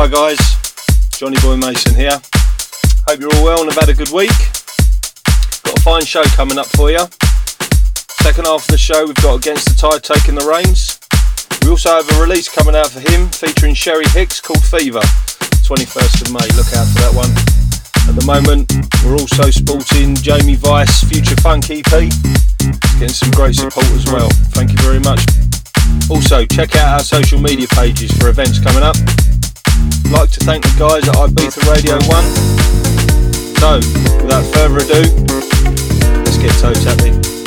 Hi guys, Johnny Boy Mason here. Hope you're all well and have had a good week. Got a fine show coming up for you. Second half of the show, we've got Against the Tide taking the reins. We also have a release coming out for him featuring Sherry Hicks called Fever, 21st of May. Look out for that one. At the moment, we're also sporting Jamie Vice Future Funk EP. Getting some great support as well. Thank you very much. Also, check out our social media pages for events coming up. I'd like to thank the guys at Ibiza Radio 1. So, without further ado, let's get toe tapping.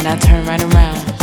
And I turn right around.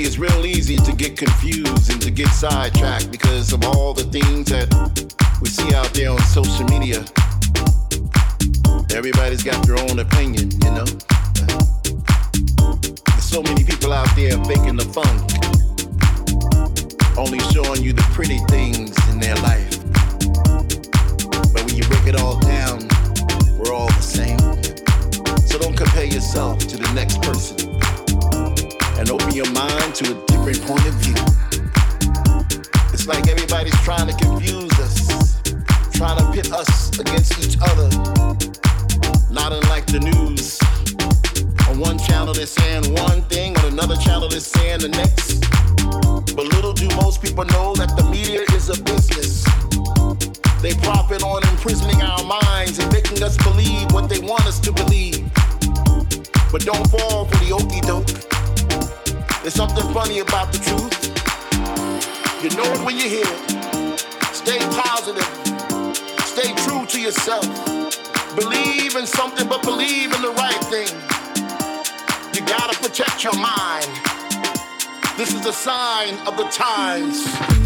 see, it's real easy to get confused and to get sidetracked because of all the things that we see out there on social media. Everybody's got their own opinion, you know? There's so many people out there faking the funk, only showing you the pretty things in their life. But when you break it all down, we're all the same. So don't compare yourself to the next person and open your mind to a different point of view. It's like everybody's trying to confuse us, trying to pit us against each other. Not unlike the news. On one channel they're saying one thing, on another channel they're saying the next. But little do most people know that the media is a business. They profit on imprisoning our minds and making us believe what they want us to believe. But don't fall for the okey doke. There's something funny about the truth. You know it when you hear it. Stay positive. Stay true to yourself. Believe in something, but believe in the right thing. You gotta protect your mind. This is a sign of the times.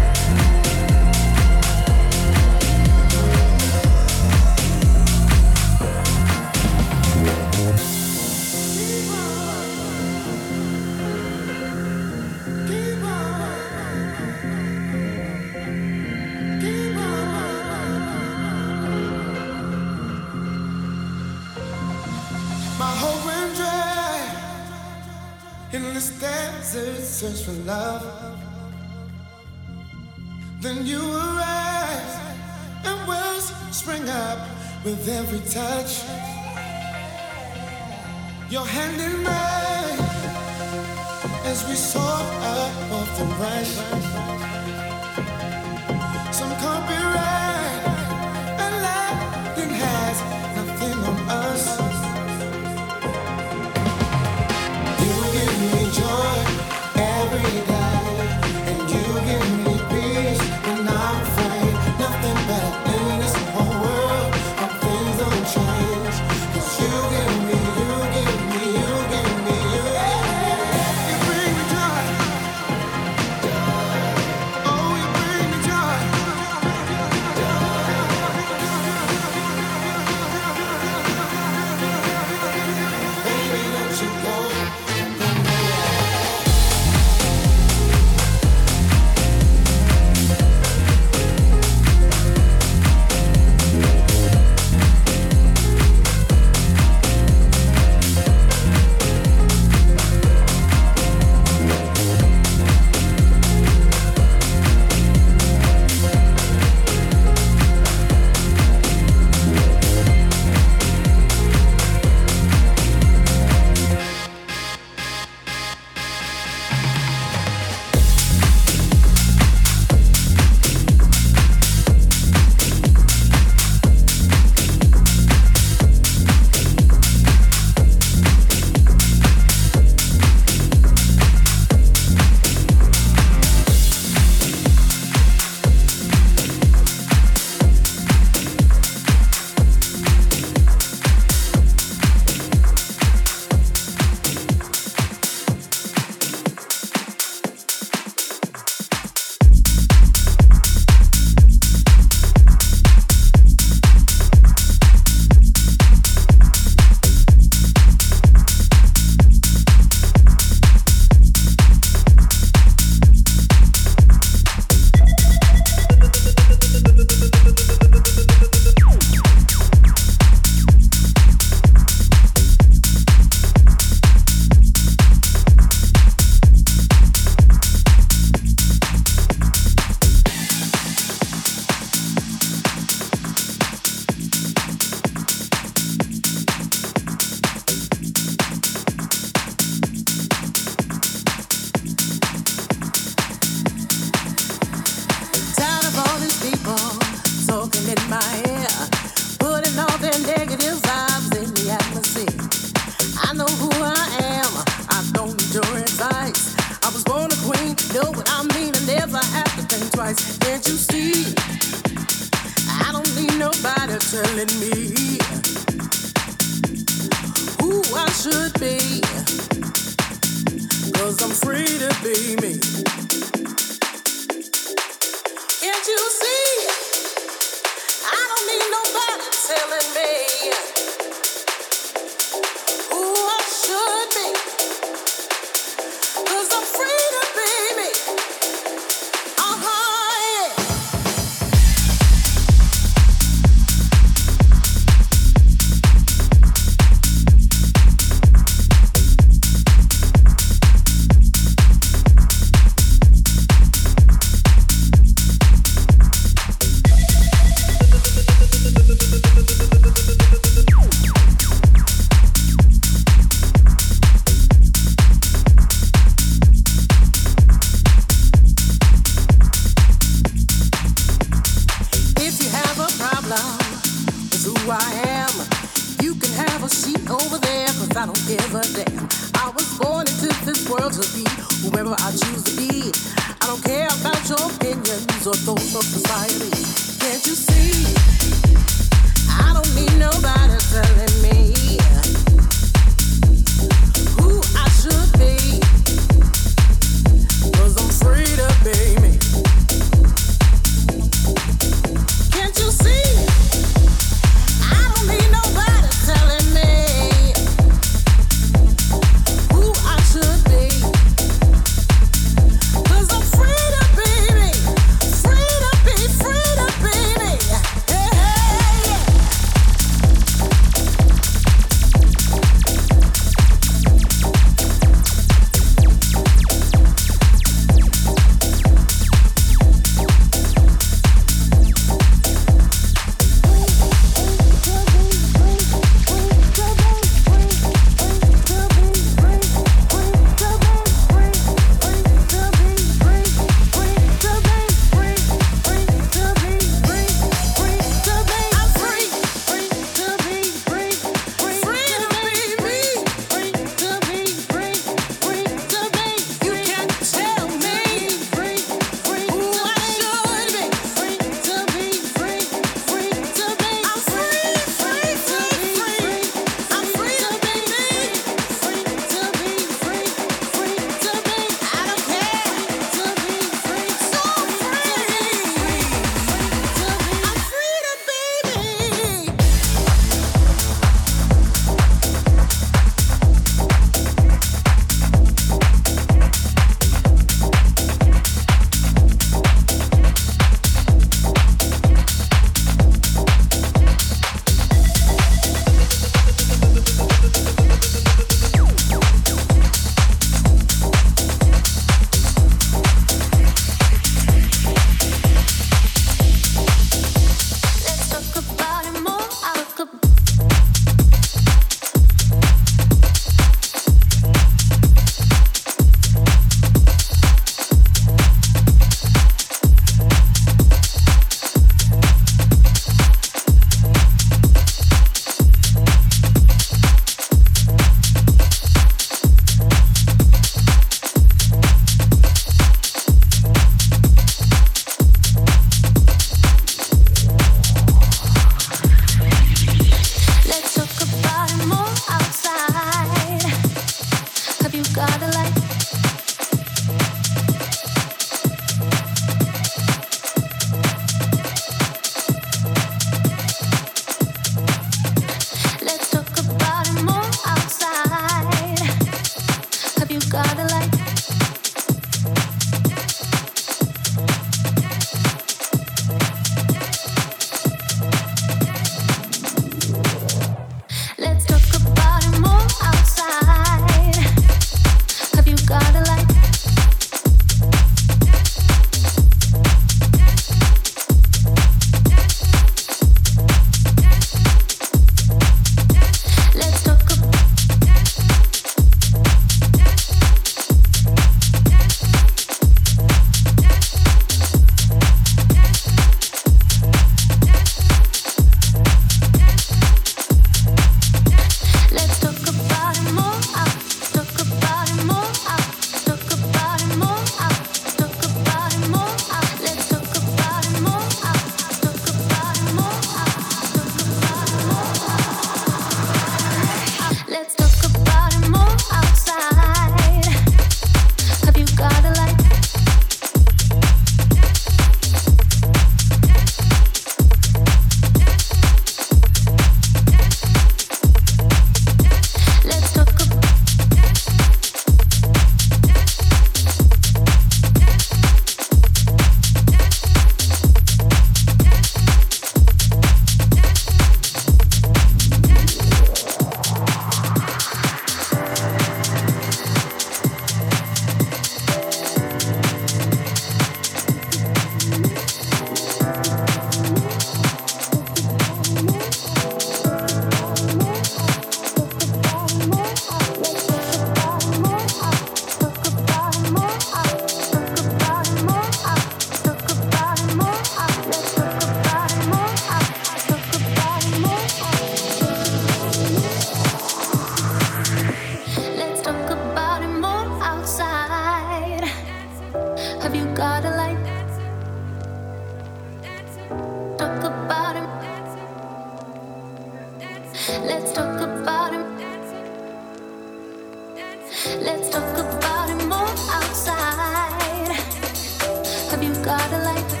you got a life.